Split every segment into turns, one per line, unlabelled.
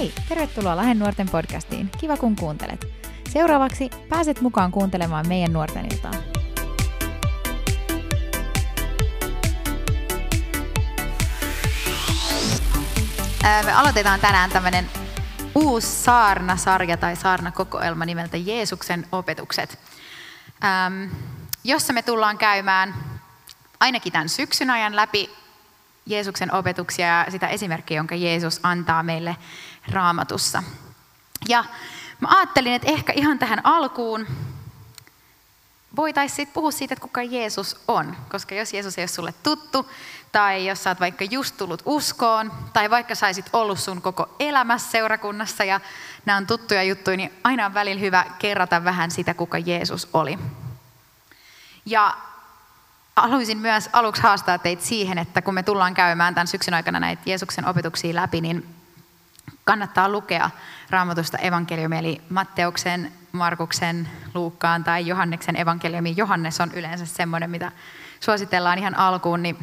Hei, tervetuloa Lahden nuorten podcastiin. Kiva kun kuuntelet. Seuraavaksi pääset mukaan kuuntelemaan meidän nuorten iltaa. Me aloitetaan tänään tämmöinen uusi saarnasarja tai saarnakokoelma nimeltä Jeesuksen opetukset, jossa me tullaan käymään ainakin tämän syksyn ajan läpi Jeesuksen opetuksia ja sitä esimerkkiä, jonka Jeesus antaa meille raamatussa. Ja mä ajattelin, että ehkä ihan tähän alkuun voitaisiin puhua siitä, että kuka Jeesus on. Koska jos Jeesus ei ole sulle tuttu, tai jos sä oot vaikka just tullut uskoon, tai vaikka saisit ollut sun koko elämässä seurakunnassa, ja nämä on tuttuja juttuja, niin aina on välillä hyvä kerrata vähän sitä, kuka Jeesus oli. Ja haluaisin myös aluksi haastaa teitä siihen, että kun me tullaan käymään tämän syksyn aikana näitä Jeesuksen opetuksia läpi, niin kannattaa lukea raamatusta evankeliumi, eli Matteuksen, Markuksen, Luukkaan tai Johanneksen evankeliumi. Johannes on yleensä semmoinen, mitä suositellaan ihan alkuun, niin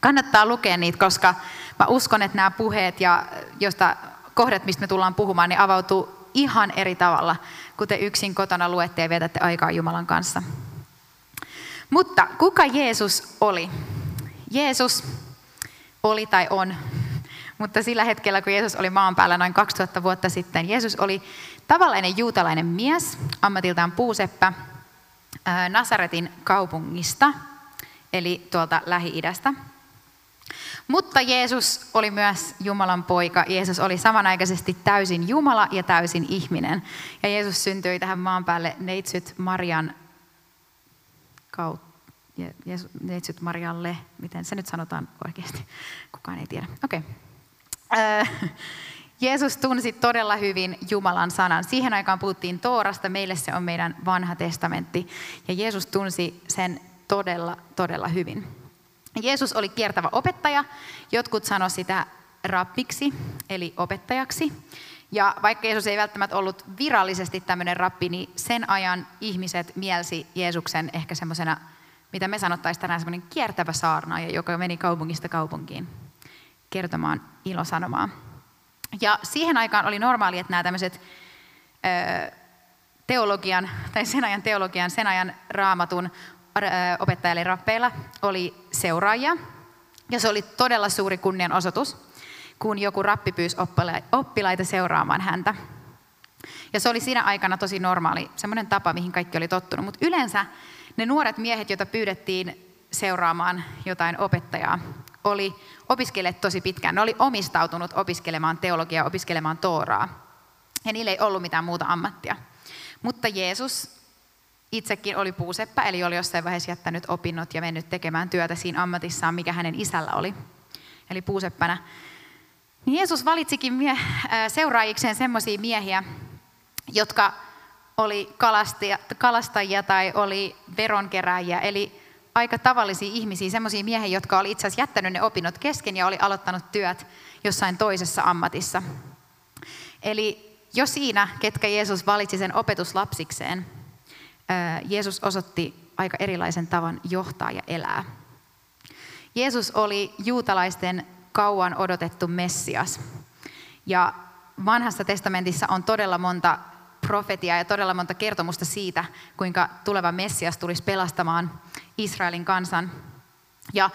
kannattaa lukea niitä, koska mä uskon, että nämä puheet ja josta kohdat, mistä me tullaan puhumaan, niin avautuu ihan eri tavalla, kuten yksin kotona luette ja vietätte aikaa Jumalan kanssa. Mutta kuka Jeesus oli? Jeesus oli tai on, mutta sillä hetkellä, kun Jeesus oli maan päällä noin 2000 vuotta sitten, Jeesus oli tavallinen juutalainen mies, ammatiltaan puuseppä, Nasaretin kaupungista, eli tuolta Lähi-idästä. Mutta Jeesus oli myös Jumalan poika. Jeesus oli samanaikaisesti täysin Jumala ja täysin ihminen. Ja Jeesus syntyi tähän maan päälle neitsyt Marian kautta. Neitsyt Marialle, miten se nyt sanotaan oikeasti, kukaan ei tiedä. Okei. Okay. Jeesus tunsi todella hyvin Jumalan sanan. Siihen aikaan puhuttiin Toorasta, meille se on meidän vanha testamentti. Ja Jeesus tunsi sen todella, todella hyvin. Jeesus oli kiertävä opettaja. Jotkut sanoivat sitä rappiksi, eli opettajaksi. Ja vaikka Jeesus ei välttämättä ollut virallisesti tämmöinen rappi, niin sen ajan ihmiset mielsi Jeesuksen ehkä semmoisena, mitä me sanottaisiin tänään, semmoinen kiertävä saarnaaja, joka meni kaupungista kaupunkiin kertomaan ilosanomaa. Ja siihen aikaan oli normaali, että nämä tämmöiset teologian, tai sen ajan teologian, sen ajan raamatun opettajille rappeilla oli seuraajia. Ja se oli todella suuri kunnianosoitus kun joku rappi pyysi oppilaita seuraamaan häntä. Ja se oli siinä aikana tosi normaali, semmoinen tapa, mihin kaikki oli tottunut. Mutta yleensä ne nuoret miehet, joita pyydettiin seuraamaan jotain opettajaa, oli opiskelleet tosi pitkään. Ne oli omistautunut opiskelemaan teologiaa, opiskelemaan Tooraa. Ja niillä ei ollut mitään muuta ammattia. Mutta Jeesus itsekin oli puuseppä, eli oli jossain vaiheessa jättänyt opinnot ja mennyt tekemään työtä siinä ammatissaan, mikä hänen isällä oli. Eli puuseppänä niin Jeesus valitsikin mie- seuraajikseen semmoisia miehiä, jotka oli kalastajia tai oli veronkeräjiä, eli aika tavallisia ihmisiä, semmoisia miehiä, jotka oli itse asiassa jättänyt ne opinnot kesken ja oli aloittanut työt jossain toisessa ammatissa. Eli jo siinä, ketkä Jeesus valitsi sen opetuslapsikseen, Jeesus osoitti aika erilaisen tavan johtaa ja elää. Jeesus oli juutalaisten kauan odotettu Messias. Ja vanhassa testamentissa on todella monta profetiaa ja todella monta kertomusta siitä, kuinka tuleva Messias tulisi pelastamaan Israelin kansan. Ja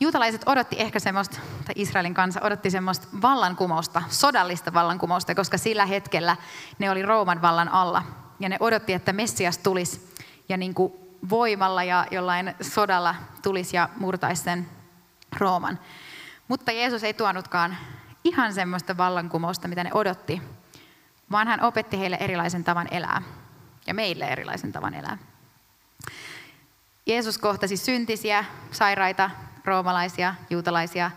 juutalaiset odotti ehkä semmoista, tai Israelin kansa odotti semmoista vallankumousta, sodallista vallankumousta, koska sillä hetkellä ne oli Rooman vallan alla. Ja ne odotti, että Messias tulisi ja niin kuin voimalla ja jollain sodalla tulisi ja murtaisi sen Rooman. Mutta Jeesus ei tuonutkaan ihan semmoista vallankumousta, mitä ne odotti, vaan hän opetti heille erilaisen tavan elää ja meille erilaisen tavan elää. Jeesus kohtasi syntisiä, sairaita, roomalaisia, juutalaisia,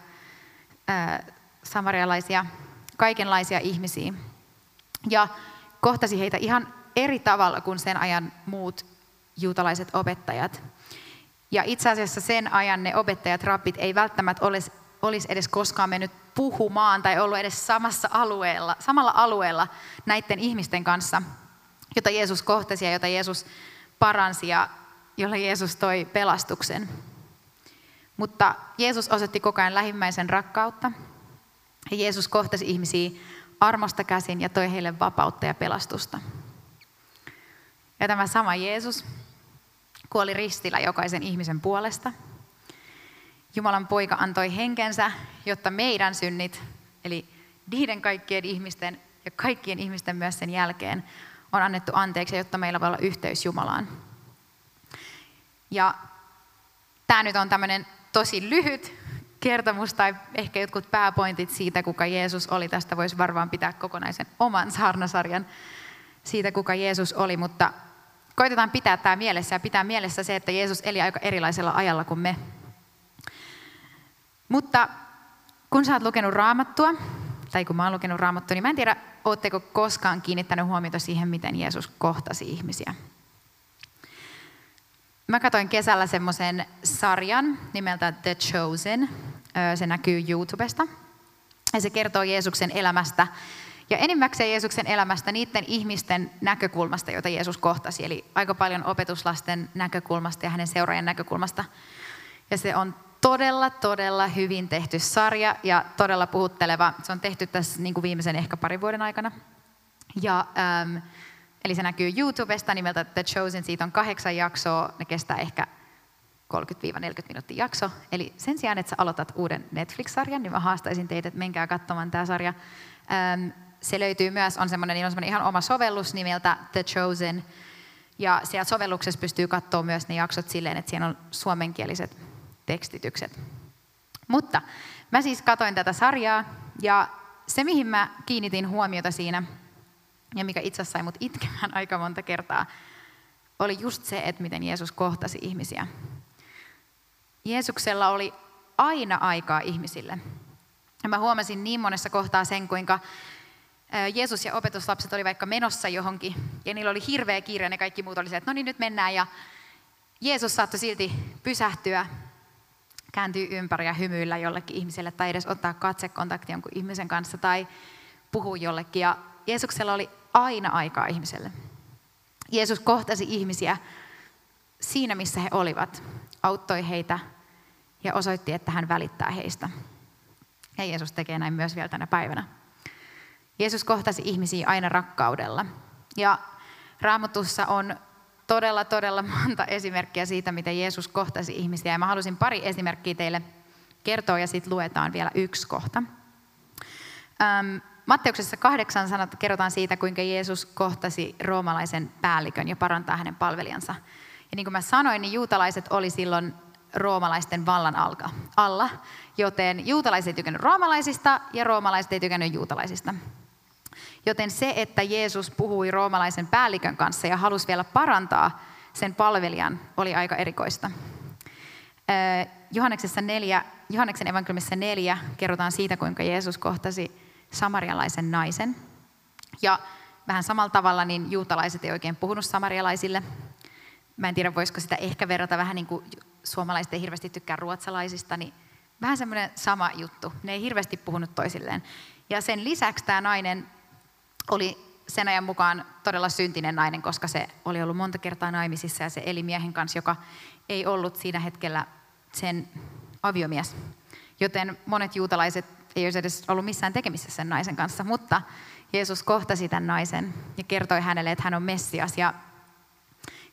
samarialaisia, kaikenlaisia ihmisiä. Ja kohtasi heitä ihan eri tavalla kuin sen ajan muut juutalaiset opettajat. Ja itse asiassa sen ajan ne opettajat, rappit, ei välttämättä ole olisi edes koskaan mennyt puhumaan tai ollut edes samassa alueella, samalla alueella näiden ihmisten kanssa, jota Jeesus kohtasi ja jota Jeesus paransi ja jolla Jeesus toi pelastuksen. Mutta Jeesus osoitti koko ajan lähimmäisen rakkautta. Ja Jeesus kohtasi ihmisiä armosta käsin ja toi heille vapautta ja pelastusta. Ja tämä sama Jeesus kuoli ristillä jokaisen ihmisen puolesta. Jumalan poika antoi henkensä, jotta meidän synnit, eli niiden kaikkien ihmisten ja kaikkien ihmisten myös sen jälkeen, on annettu anteeksi, jotta meillä voi olla yhteys Jumalaan. Ja tämä nyt on tämmöinen tosi lyhyt kertomus tai ehkä jotkut pääpointit siitä, kuka Jeesus oli. Tästä voisi varmaan pitää kokonaisen oman saarnasarjan siitä, kuka Jeesus oli, mutta koitetaan pitää tämä mielessä ja pitää mielessä se, että Jeesus eli aika erilaisella ajalla kuin me. Mutta kun sä oot lukenut raamattua, tai kun mä oon lukenut raamattua, niin mä en tiedä, ootteko koskaan kiinnittänyt huomiota siihen, miten Jeesus kohtasi ihmisiä. Mä katsoin kesällä semmoisen sarjan nimeltä The Chosen. Se näkyy YouTubesta. Ja se kertoo Jeesuksen elämästä. Ja enimmäkseen Jeesuksen elämästä niiden ihmisten näkökulmasta, joita Jeesus kohtasi. Eli aika paljon opetuslasten näkökulmasta ja hänen seuraajan näkökulmasta. Ja se on todella, todella hyvin tehty sarja ja todella puhutteleva. Se on tehty tässä niin kuin viimeisen ehkä parin vuoden aikana. Ja, ähm, eli se näkyy YouTubesta nimeltä The Chosen. Siitä on kahdeksan jaksoa. Ne kestää ehkä 30-40 minuuttia jakso. Eli sen sijaan, että sä aloitat uuden Netflix-sarjan, niin mä haastaisin teitä, että menkää katsomaan tämä sarja. Se löytyy myös, on semmoinen, on semmoinen ihan oma sovellus nimeltä The Chosen. Ja siellä sovelluksessa pystyy katsoa myös ne jaksot silleen, että siellä on suomenkieliset tekstitykset. Mutta mä siis katoin tätä sarjaa ja se, mihin mä kiinnitin huomiota siinä ja mikä itse asiassa sai mut itkemään aika monta kertaa, oli just se, että miten Jeesus kohtasi ihmisiä. Jeesuksella oli aina aikaa ihmisille. Ja mä huomasin niin monessa kohtaa sen, kuinka Jeesus ja opetuslapset oli vaikka menossa johonkin, ja niillä oli hirveä kiire, ja ne kaikki muut oli se, että no niin, nyt mennään, ja Jeesus saattoi silti pysähtyä kääntyy ympäri ja hymyillä jollekin ihmiselle tai edes ottaa katsekontakti jonkun ihmisen kanssa tai puhua jollekin. Ja Jeesuksella oli aina aikaa ihmiselle. Jeesus kohtasi ihmisiä siinä, missä he olivat, auttoi heitä ja osoitti, että hän välittää heistä. Ja Jeesus tekee näin myös vielä tänä päivänä. Jeesus kohtasi ihmisiä aina rakkaudella. Ja Raamatussa on todella, todella monta esimerkkiä siitä, miten Jeesus kohtasi ihmisiä. Ja mä halusin pari esimerkkiä teille kertoa ja sitten luetaan vielä yksi kohta. Matteuksessa kahdeksan sanat kerrotaan siitä, kuinka Jeesus kohtasi roomalaisen päällikön ja parantaa hänen palvelijansa. Ja niin kuin mä sanoin, niin juutalaiset oli silloin roomalaisten vallan alka, alla, joten juutalaiset ei tykännyt roomalaisista ja roomalaiset ei tykännyt juutalaisista. Joten se, että Jeesus puhui roomalaisen päällikön kanssa ja halusi vielä parantaa sen palvelijan, oli aika erikoista. Johanneksessa neljä, Johanneksen evankeliumissa neljä kerrotaan siitä, kuinka Jeesus kohtasi samarialaisen naisen. Ja vähän samalla tavalla niin juutalaiset ei oikein puhunut samarialaisille. Mä en tiedä, voisiko sitä ehkä verrata vähän niin kuin suomalaiset ei hirveästi tykkää ruotsalaisista, niin vähän semmoinen sama juttu. Ne ei hirveästi puhunut toisilleen. Ja sen lisäksi tämä nainen oli sen ajan mukaan todella syntinen nainen, koska se oli ollut monta kertaa naimisissa ja se eli miehen kanssa, joka ei ollut siinä hetkellä sen aviomies. Joten monet juutalaiset ei olisi edes ollut missään tekemisissä sen naisen kanssa, mutta Jeesus kohtasi tämän naisen ja kertoi hänelle, että hän on Messias ja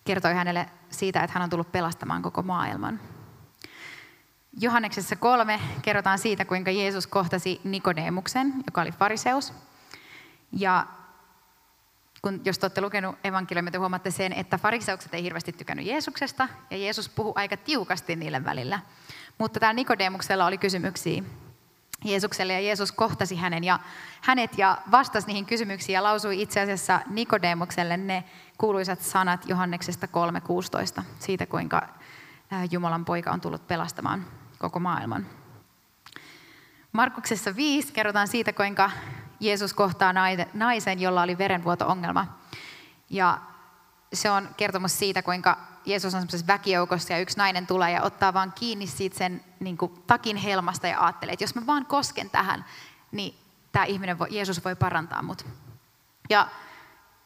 kertoi hänelle siitä, että hän on tullut pelastamaan koko maailman. Johanneksessa kolme kerrotaan siitä, kuinka Jeesus kohtasi Nikodemuksen, joka oli fariseus. Ja kun, jos olette lukenut evankeliumia, te huomaatte sen, että fariseukset ei hirveästi tykännyt Jeesuksesta, ja Jeesus puhui aika tiukasti niille välillä. Mutta täällä Nikodemuksella oli kysymyksiä Jeesukselle, ja Jeesus kohtasi hänen ja hänet ja vastasi niihin kysymyksiin ja lausui itse asiassa Nikodemukselle ne kuuluisat sanat Johanneksesta 3.16 siitä, kuinka Jumalan poika on tullut pelastamaan koko maailman. Markuksessa 5 kerrotaan siitä, kuinka Jeesus kohtaa naisen, jolla oli verenvuoto-ongelma. Ja se on kertomus siitä, kuinka Jeesus on semmoisessa väkijoukossa ja yksi nainen tulee ja ottaa vaan kiinni siitä sen niin kuin, takin helmasta ja ajattelee, että jos mä vaan kosken tähän, niin tämä ihminen, voi, Jeesus voi parantaa mut. Ja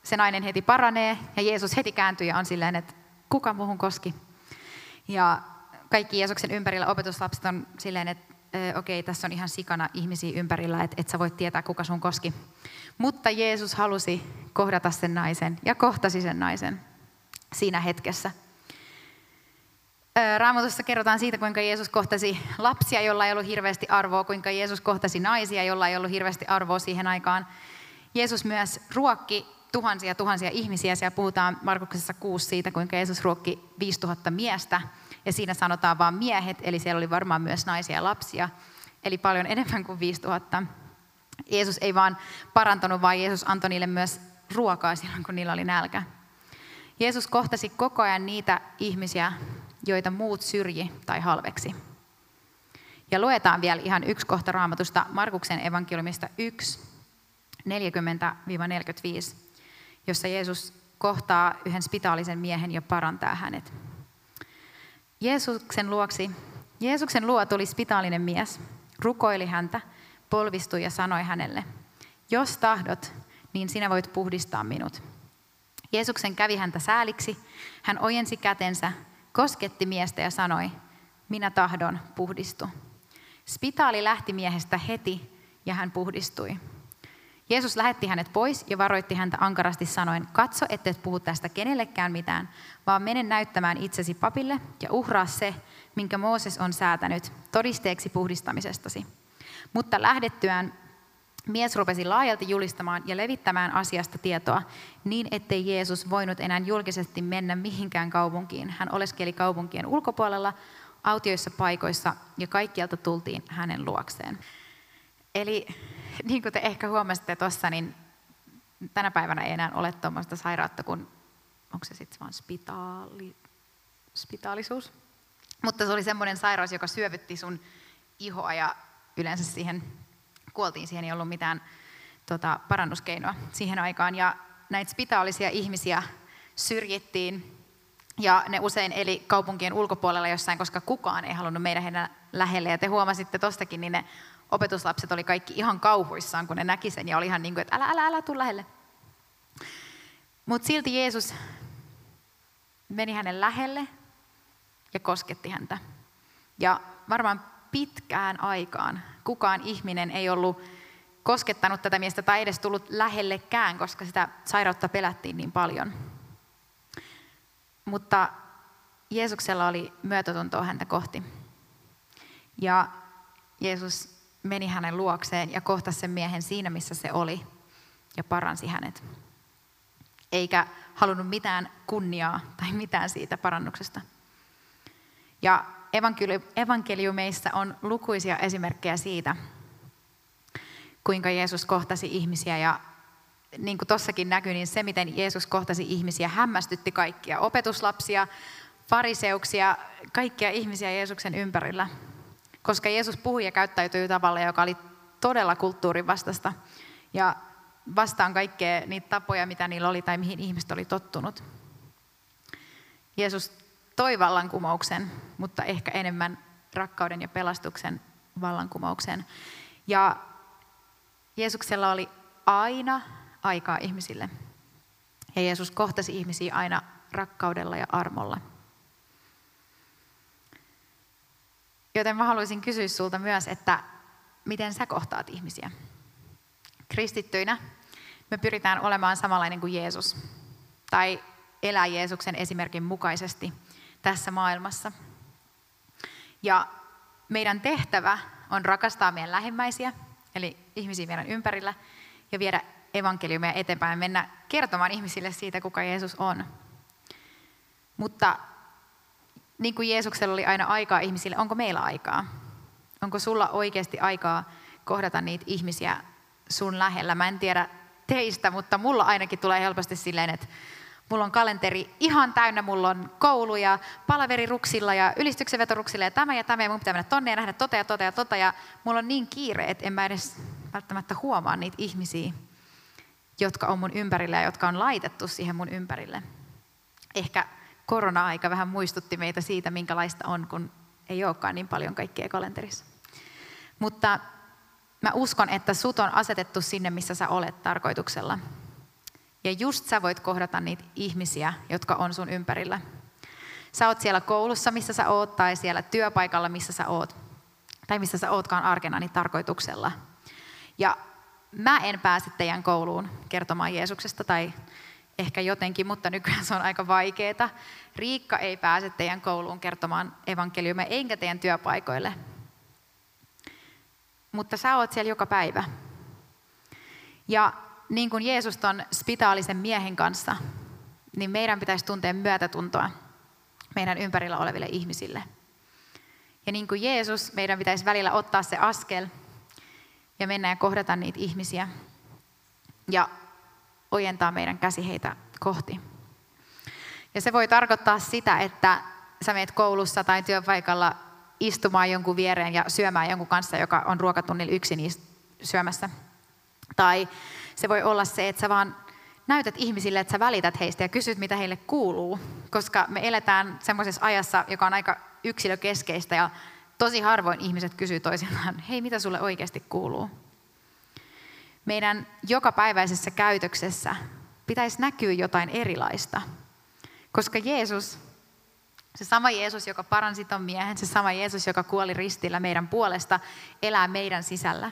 se nainen heti paranee ja Jeesus heti kääntyy ja on silleen, että kuka muuhun koski. Ja kaikki Jeesuksen ympärillä opetuslapset on silleen, että okei, tässä on ihan sikana ihmisiä ympärillä, että et sä voit tietää, kuka sun koski. Mutta Jeesus halusi kohdata sen naisen ja kohtasi sen naisen siinä hetkessä. Raamatussa kerrotaan siitä, kuinka Jeesus kohtasi lapsia, jolla ei ollut hirveästi arvoa, kuinka Jeesus kohtasi naisia, jolla ei ollut hirveästi arvoa siihen aikaan. Jeesus myös ruokki tuhansia tuhansia ihmisiä. Siellä puhutaan Markuksessa 6 siitä, kuinka Jeesus ruokki 5000 miestä. Ja siinä sanotaan vain miehet, eli siellä oli varmaan myös naisia ja lapsia. Eli paljon enemmän kuin 5000. Jeesus ei vaan parantanut, vaan Jeesus antoi niille myös ruokaa silloin, kun niillä oli nälkä. Jeesus kohtasi koko ajan niitä ihmisiä, joita muut syrji tai halveksi. Ja luetaan vielä ihan yksi kohta raamatusta Markuksen evankeliumista 1, 40-45, jossa Jeesus kohtaa yhden spitaalisen miehen ja parantaa hänet. Jeesuksen, luoksi, Jeesuksen luo tuli spitaalinen mies, rukoili häntä, polvistui ja sanoi hänelle, jos tahdot, niin sinä voit puhdistaa minut. Jeesuksen kävi häntä sääliksi, hän ojensi kätensä, kosketti miestä ja sanoi, minä tahdon, puhdistu. Spitaali lähti miehestä heti ja hän puhdistui. Jeesus lähetti hänet pois ja varoitti häntä ankarasti sanoen, katso, et puhu tästä kenellekään mitään, vaan mene näyttämään itsesi papille ja uhraa se, minkä Mooses on säätänyt, todisteeksi puhdistamisestasi. Mutta lähdettyään mies rupesi laajalti julistamaan ja levittämään asiasta tietoa, niin ettei Jeesus voinut enää julkisesti mennä mihinkään kaupunkiin. Hän oleskeli kaupunkien ulkopuolella, autioissa paikoissa ja kaikkialta tultiin hänen luokseen. Eli niin kuin te ehkä huomasitte tuossa, niin tänä päivänä ei enää ole tuommoista sairautta kuin, onko se sitten vaan spitaali, spitaalisuus? Mutta se oli semmoinen sairaus, joka syövytti sun ihoa ja yleensä siihen kuoltiin, siihen ei ollut mitään tota, parannuskeinoa siihen aikaan. Ja näitä spitaalisia ihmisiä syrjittiin ja ne usein eli kaupunkien ulkopuolella jossain, koska kukaan ei halunnut meidän heidän lähelle. Ja te huomasitte tostakin, niin ne opetuslapset oli kaikki ihan kauhuissaan, kun ne näki sen ja oli ihan niin kuin, että älä, älä, älä, tuu lähelle. Mutta silti Jeesus meni hänen lähelle ja kosketti häntä. Ja varmaan pitkään aikaan kukaan ihminen ei ollut koskettanut tätä miestä tai edes tullut lähellekään, koska sitä sairautta pelättiin niin paljon. Mutta Jeesuksella oli myötätuntoa häntä kohti. Ja Jeesus meni hänen luokseen ja kohtasi sen miehen siinä, missä se oli ja paransi hänet. Eikä halunnut mitään kunniaa tai mitään siitä parannuksesta. Ja evankeliumeissa on lukuisia esimerkkejä siitä, kuinka Jeesus kohtasi ihmisiä ja niin kuin tuossakin näkyy, niin se, miten Jeesus kohtasi ihmisiä, hämmästytti kaikkia opetuslapsia, fariseuksia, kaikkia ihmisiä Jeesuksen ympärillä. Koska Jeesus puhui ja käyttäytyi tavalla, joka oli todella kulttuurin vastasta. Ja vastaan kaikkea niitä tapoja, mitä niillä oli tai mihin ihmiset oli tottunut. Jeesus toi vallankumouksen, mutta ehkä enemmän rakkauden ja pelastuksen vallankumouksen. Ja Jeesuksella oli aina aikaa ihmisille. Ja Jeesus kohtasi ihmisiä aina rakkaudella ja armolla. Joten mä haluaisin kysyä sulta myös, että miten sä kohtaat ihmisiä? Kristittyinä me pyritään olemaan samanlainen kuin Jeesus. Tai elää Jeesuksen esimerkin mukaisesti – tässä maailmassa. Ja meidän tehtävä on rakastaa meidän lähimmäisiä, eli ihmisiä meidän ympärillä, ja viedä evankeliumia eteenpäin ja mennä kertomaan ihmisille siitä, kuka Jeesus on. Mutta niin kuin Jeesuksella oli aina aikaa ihmisille, onko meillä aikaa? Onko sulla oikeasti aikaa kohdata niitä ihmisiä sun lähellä? Mä en tiedä teistä, mutta mulla ainakin tulee helposti silleen, että Mulla on kalenteri ihan täynnä, mulla on kouluja, palaveriruksilla ja ylistyksen vetoruksilla ja tämä ja tämä ja mun pitää mennä tonne ja nähdä tota ja tota ja tota ja mulla on niin kiire, että en mä edes välttämättä huomaa niitä ihmisiä, jotka on mun ympärillä ja jotka on laitettu siihen mun ympärille. Ehkä korona-aika vähän muistutti meitä siitä, minkälaista on, kun ei olekaan niin paljon kaikkea kalenterissa. Mutta mä uskon, että sut on asetettu sinne, missä sä olet tarkoituksella. Ja just sä voit kohdata niitä ihmisiä, jotka on sun ympärillä. Sä oot siellä koulussa, missä sä oot, tai siellä työpaikalla, missä sä oot. tai missä sä ootkaan arkena, niin tarkoituksella. Ja mä en pääse teidän kouluun kertomaan Jeesuksesta tai ehkä jotenkin, mutta nykyään se on aika vaikeaa. Riikka ei pääse teidän kouluun kertomaan evankeliumia, enkä teidän työpaikoille. Mutta sä oot siellä joka päivä. Ja niin kuin Jeesus on spitaalisen miehen kanssa, niin meidän pitäisi tuntea myötätuntoa meidän ympärillä oleville ihmisille. Ja niin kuin Jeesus, meidän pitäisi välillä ottaa se askel ja mennä ja kohdata niitä ihmisiä ja ojentaa meidän käsi heitä kohti. Ja se voi tarkoittaa sitä, että sä meet koulussa tai työpaikalla istumaan jonkun viereen ja syömään jonkun kanssa, joka on ruokatunnilla yksin syömässä. Tai se voi olla se, että sä vaan näytät ihmisille, että sä välität heistä ja kysyt, mitä heille kuuluu. Koska me eletään semmoisessa ajassa, joka on aika yksilökeskeistä ja tosi harvoin ihmiset kysyy toisiltaan, hei, mitä sulle oikeasti kuuluu? Meidän jokapäiväisessä käytöksessä pitäisi näkyä jotain erilaista. Koska Jeesus, se sama Jeesus, joka paransi ton miehen, se sama Jeesus, joka kuoli ristillä meidän puolesta, elää meidän sisällä.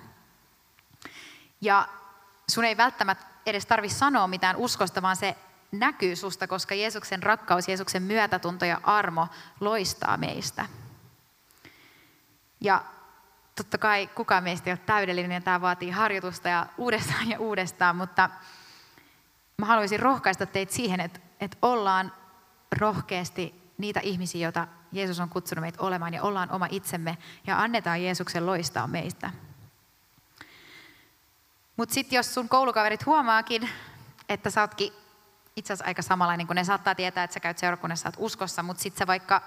Ja sun ei välttämättä edes tarvi sanoa mitään uskosta, vaan se näkyy susta, koska Jeesuksen rakkaus, Jeesuksen myötätunto ja armo loistaa meistä. Ja totta kai kukaan meistä ei ole täydellinen tämä vaatii harjoitusta ja uudestaan ja uudestaan, mutta mä haluaisin rohkaista teitä siihen, että, että ollaan rohkeasti niitä ihmisiä, joita Jeesus on kutsunut meitä olemaan ja ollaan oma itsemme ja annetaan Jeesuksen loistaa meistä. Mutta sitten jos sun koulukaverit huomaakin, että sä ootkin itse asiassa aika samanlainen, kun ne saattaa tietää, että sä käyt seurakunnassa, sä oot uskossa, mutta sitten sä vaikka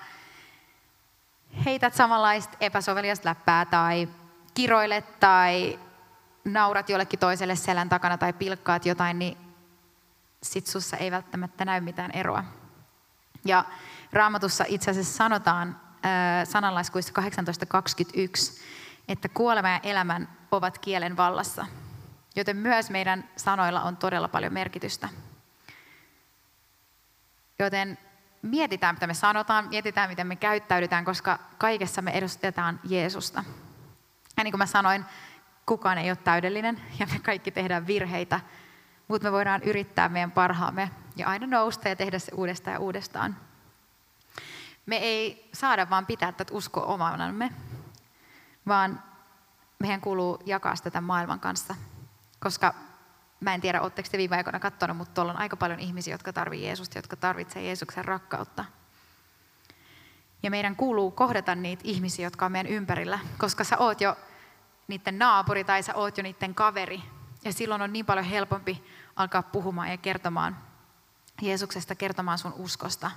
heität samanlaista epäsoveliasta läppää tai kiroilet tai naurat jollekin toiselle selän takana tai pilkkaat jotain, niin sit sussa ei välttämättä näy mitään eroa. Ja raamatussa itse asiassa sanotaan äh, sananlaiskuissa 18.21, että kuolema ja elämän ovat kielen vallassa. Joten myös meidän sanoilla on todella paljon merkitystä. Joten mietitään, mitä me sanotaan, mietitään, miten me käyttäydytään, koska kaikessa me edustetaan Jeesusta. Ja niin kuin mä sanoin, kukaan ei ole täydellinen ja me kaikki tehdään virheitä, mutta me voidaan yrittää meidän parhaamme ja aina nousta ja tehdä se uudestaan ja uudestaan. Me ei saada vaan pitää tätä uskoa omanamme, vaan meidän kuuluu jakaa sitä maailman kanssa koska mä en tiedä, oletteko te viime aikoina katsonut, mutta tuolla on aika paljon ihmisiä, jotka tarvitsevat Jeesusta, jotka tarvitsevat Jeesuksen rakkautta. Ja meidän kuuluu kohdata niitä ihmisiä, jotka on meidän ympärillä, koska sä oot jo niiden naapuri tai sä oot jo niiden kaveri. Ja silloin on niin paljon helpompi alkaa puhumaan ja kertomaan Jeesuksesta, kertomaan sun uskosta.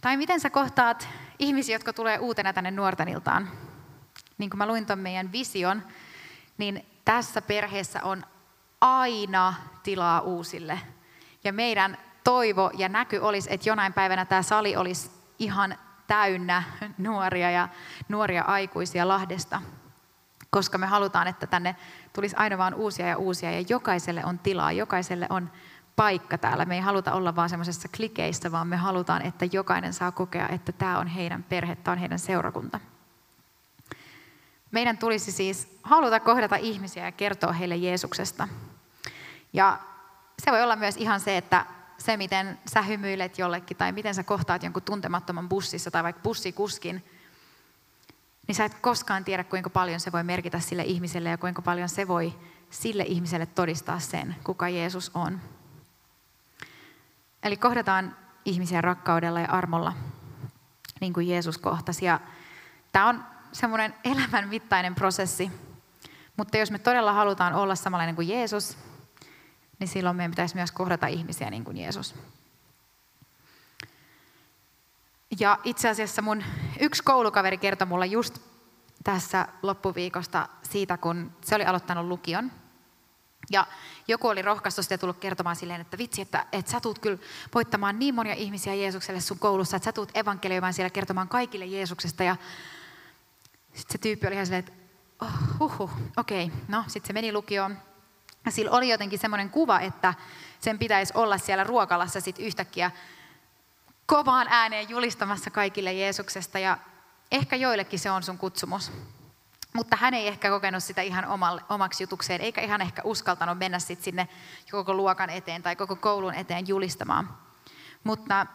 Tai miten sä kohtaat ihmisiä, jotka tulee uutena tänne nuorten iltaan. Niin kuin mä luin ton meidän vision, niin tässä perheessä on aina tilaa uusille. Ja meidän toivo ja näky olisi, että jonain päivänä tämä sali olisi ihan täynnä nuoria ja nuoria aikuisia Lahdesta. Koska me halutaan, että tänne tulisi aina vaan uusia ja uusia ja jokaiselle on tilaa, jokaiselle on paikka täällä. Me ei haluta olla vaan semmoisessa klikeissä, vaan me halutaan, että jokainen saa kokea, että tämä on heidän perhe, tämä on heidän seurakunta. Meidän tulisi siis haluta kohdata ihmisiä ja kertoa heille Jeesuksesta. Ja se voi olla myös ihan se, että se miten sä hymyilet jollekin tai miten sä kohtaat jonkun tuntemattoman bussissa tai vaikka bussikuskin, niin sä et koskaan tiedä, kuinka paljon se voi merkitä sille ihmiselle ja kuinka paljon se voi sille ihmiselle todistaa sen, kuka Jeesus on. Eli kohdataan ihmisiä rakkaudella ja armolla, niin kuin Jeesus kohtasi. Ja tämä on semmoinen elämän mittainen prosessi. Mutta jos me todella halutaan olla samanlainen kuin Jeesus, niin silloin meidän pitäisi myös kohdata ihmisiä niin kuin Jeesus. Ja itse asiassa mun yksi koulukaveri kertoi mulle just tässä loppuviikosta siitä, kun se oli aloittanut lukion. Ja joku oli rohkaistusta ja tullut kertomaan silleen, että vitsi, että, että sä tulet kyllä voittamaan niin monia ihmisiä Jeesukselle sun koulussa, että sä tulet evankelioimaan siellä kertomaan kaikille Jeesuksesta. Ja sitten se tyyppi oli ihan silleen, että oh, huhu, okei, okay. no sitten se meni lukioon. Sillä oli jotenkin semmoinen kuva, että sen pitäisi olla siellä ruokalassa sitten yhtäkkiä kovaan ääneen julistamassa kaikille Jeesuksesta. Ja Ehkä joillekin se on sun kutsumus. Mutta hän ei ehkä kokenut sitä ihan omaksi jutukseen, eikä ihan ehkä uskaltanut mennä sit sinne koko luokan eteen tai koko koulun eteen julistamaan. Mutta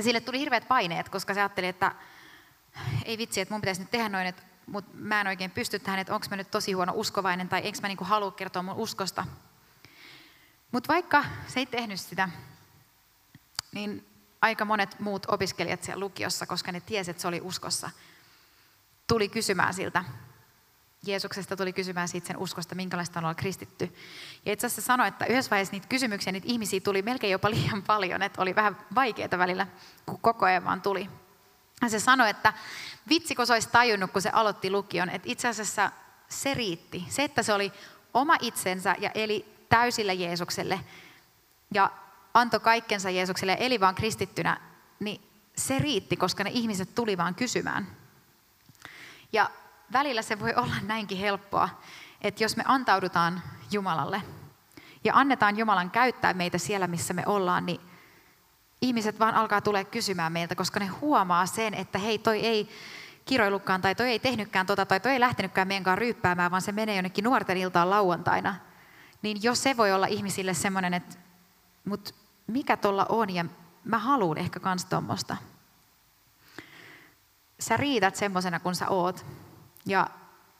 sille tuli hirveät paineet, koska se ajatteli, että ei vitsi, että mun pitäisi nyt tehdä noin, mutta mä en oikein pysty tähän, että onko mä nyt tosi huono uskovainen tai eikö mä niinku halua kertoa mun uskosta. Mutta vaikka se ei tehnyt sitä, niin aika monet muut opiskelijat siellä lukiossa, koska ne tiesivät, että se oli uskossa, tuli kysymään siltä. Jeesuksesta tuli kysymään siitä sen uskosta, minkälaista on olla kristitty. Ja itse asiassa sanoi, että yhdessä vaiheessa niitä kysymyksiä, niitä ihmisiä tuli melkein jopa liian paljon, että oli vähän vaikeaa välillä, kun koko ajan vaan tuli. Ja se sanoi, että vitsi, kun se olisi tajunnut, kun se aloitti lukion, että itse asiassa se riitti. Se, että se oli oma itsensä ja eli täysillä Jeesukselle ja antoi kaikkensa Jeesukselle ja eli vaan kristittynä, niin se riitti, koska ne ihmiset tuli vaan kysymään. Ja välillä se voi olla näinkin helppoa, että jos me antaudutaan Jumalalle ja annetaan Jumalan käyttää meitä siellä, missä me ollaan, niin ihmiset vaan alkaa tulee kysymään meiltä, koska ne huomaa sen, että hei, toi ei kiroillutkaan tai toi ei tehnytkään tota tai toi ei lähtenytkään meidän ryyppäämään, vaan se menee jonnekin nuorten iltaan lauantaina. Niin jos se voi olla ihmisille semmoinen, että mut mikä tuolla on ja mä haluan ehkä kans tuommoista. Sä riität semmoisena kuin sä oot. Ja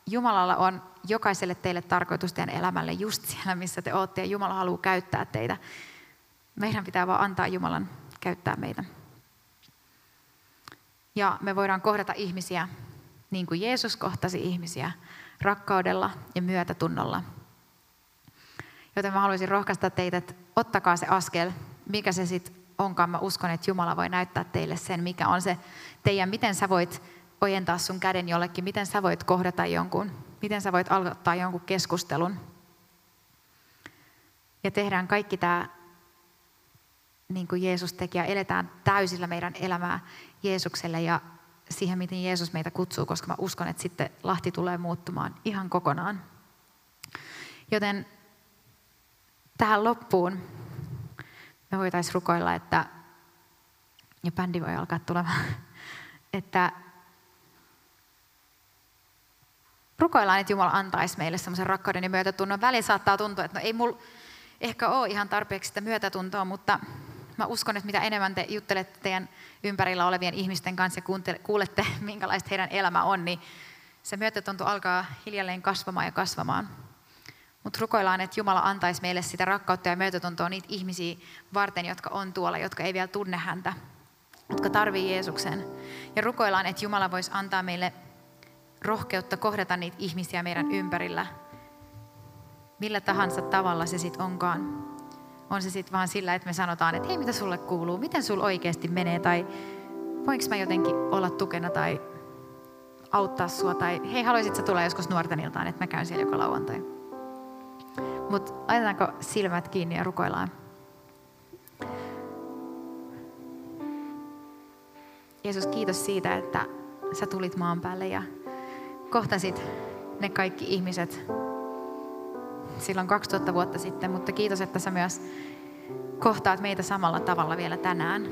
Jumalalla on jokaiselle teille tarkoitus teidän elämälle just siellä, missä te ootte ja Jumala haluaa käyttää teitä. Meidän pitää vaan antaa Jumalan käyttää meitä. Ja me voidaan kohdata ihmisiä niin kuin Jeesus kohtasi ihmisiä, rakkaudella ja myötätunnolla. Joten mä haluaisin rohkaista teitä, että ottakaa se askel, mikä se sitten onkaan. Mä uskon, että Jumala voi näyttää teille sen, mikä on se teidän, miten sä voit ojentaa sun käden jollekin, miten sä voit kohdata jonkun, miten sä voit aloittaa jonkun keskustelun. Ja tehdään kaikki tämä niin kuin Jeesus teki ja eletään täysillä meidän elämää Jeesukselle ja siihen, miten Jeesus meitä kutsuu, koska mä uskon, että sitten Lahti tulee muuttumaan ihan kokonaan. Joten tähän loppuun me voitaisiin rukoilla, että, ja bändi voi alkaa tulemaan, että rukoillaan, että Jumala antaisi meille semmoisen rakkauden ja myötätunnon. Väliin saattaa tuntua, että no ei mulla ehkä ole ihan tarpeeksi sitä myötätuntoa, mutta mä uskon, että mitä enemmän te juttelette teidän ympärillä olevien ihmisten kanssa ja kuulette, minkälaista heidän elämä on, niin se myötätunto alkaa hiljalleen kasvamaan ja kasvamaan. Mutta rukoillaan, että Jumala antaisi meille sitä rakkautta ja myötätuntoa niitä ihmisiä varten, jotka on tuolla, jotka ei vielä tunne häntä, jotka tarvii Jeesuksen. Ja rukoillaan, että Jumala voisi antaa meille rohkeutta kohdata niitä ihmisiä meidän ympärillä, millä tahansa tavalla se sitten onkaan. On se sitten vaan sillä, että me sanotaan, että hei, mitä sulle kuuluu, miten sulla oikeasti menee, tai voinko mä jotenkin olla tukena tai auttaa sua, tai hei, haluaisitko tulla joskus nuorten iltaan, että mä käyn siellä joka lauantai. Mutta laitetaanko silmät kiinni ja rukoillaan. Jeesus, kiitos siitä, että sä tulit maan päälle ja kohtasit ne kaikki ihmiset silloin 2000 vuotta sitten, mutta kiitos, että sä myös kohtaat meitä samalla tavalla vielä tänään.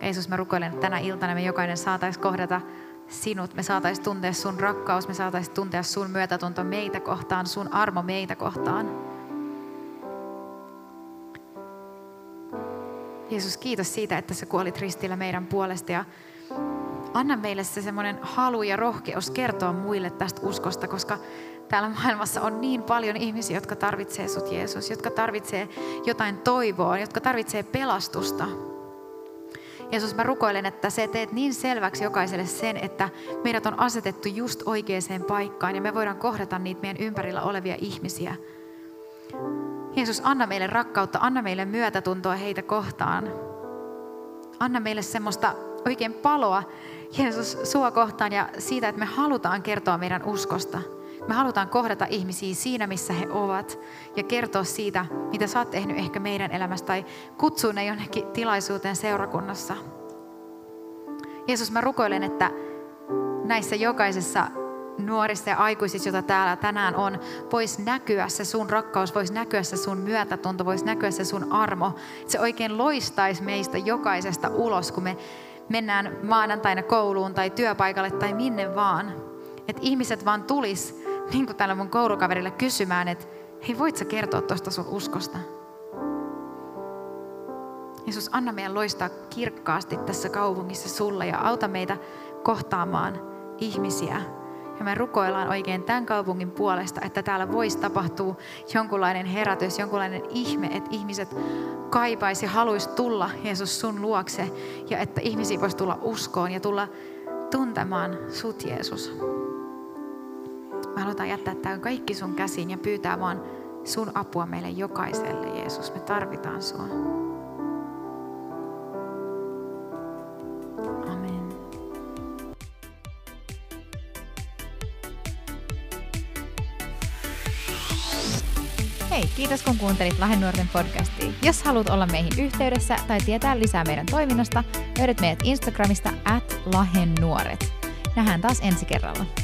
Jeesus, mä rukoilen, että tänä iltana me jokainen saataisiin kohdata sinut, me saataisiin tuntea sun rakkaus, me saataisiin tuntea sun myötätunto meitä kohtaan, sun armo meitä kohtaan. Jeesus, kiitos siitä, että sä kuolit ristillä meidän puolesta ja anna meille se semmoinen halu ja rohkeus kertoa muille tästä uskosta, koska täällä maailmassa on niin paljon ihmisiä, jotka tarvitsee sut Jeesus, jotka tarvitsee jotain toivoa, jotka tarvitsee pelastusta. Jeesus, mä rukoilen, että se teet niin selväksi jokaiselle sen, että meidät on asetettu just oikeaan paikkaan ja me voidaan kohdata niitä meidän ympärillä olevia ihmisiä. Jeesus, anna meille rakkautta, anna meille myötätuntoa heitä kohtaan. Anna meille semmoista oikein paloa, Jeesus, sua kohtaan ja siitä, että me halutaan kertoa meidän uskosta. Me halutaan kohdata ihmisiä siinä, missä he ovat ja kertoa siitä, mitä sä oot tehnyt ehkä meidän elämästä tai kutsua ne jonnekin tilaisuuteen seurakunnassa. Jeesus, mä rukoilen, että näissä jokaisessa nuorissa ja aikuisissa, joita täällä tänään on, voisi näkyä se sun rakkaus, voisi näkyä se sun myötätunto, voisi näkyä se sun armo. Se oikein loistaisi meistä jokaisesta ulos, kun me mennään maanantaina kouluun tai työpaikalle tai minne vaan. Että ihmiset vaan tulis, niin kuin täällä mun koulukaverille kysymään, että hei voit sä kertoa tuosta sun uskosta? Jeesus, anna meidän loistaa kirkkaasti tässä kaupungissa sulle ja auta meitä kohtaamaan ihmisiä. Ja me rukoillaan oikein tämän kaupungin puolesta, että täällä voisi tapahtua jonkunlainen herätys, jonkunlainen ihme, että ihmiset kaipaisi haluaisi tulla Jeesus sun luokse ja että ihmisiä voisi tulla uskoon ja tulla tuntemaan sut Jeesus. Me halutaan jättää tämä kaikki sun käsiin ja pyytää vaan sun apua meille jokaiselle, Jeesus. Me tarvitaan sua.
Hei, kiitos kun kuuntelit Lahden nuorten podcastia. Jos haluat olla meihin yhteydessä tai tietää lisää meidän toiminnasta, löydät meidät Instagramista at Lahen nuoret. Nähdään taas ensi kerralla.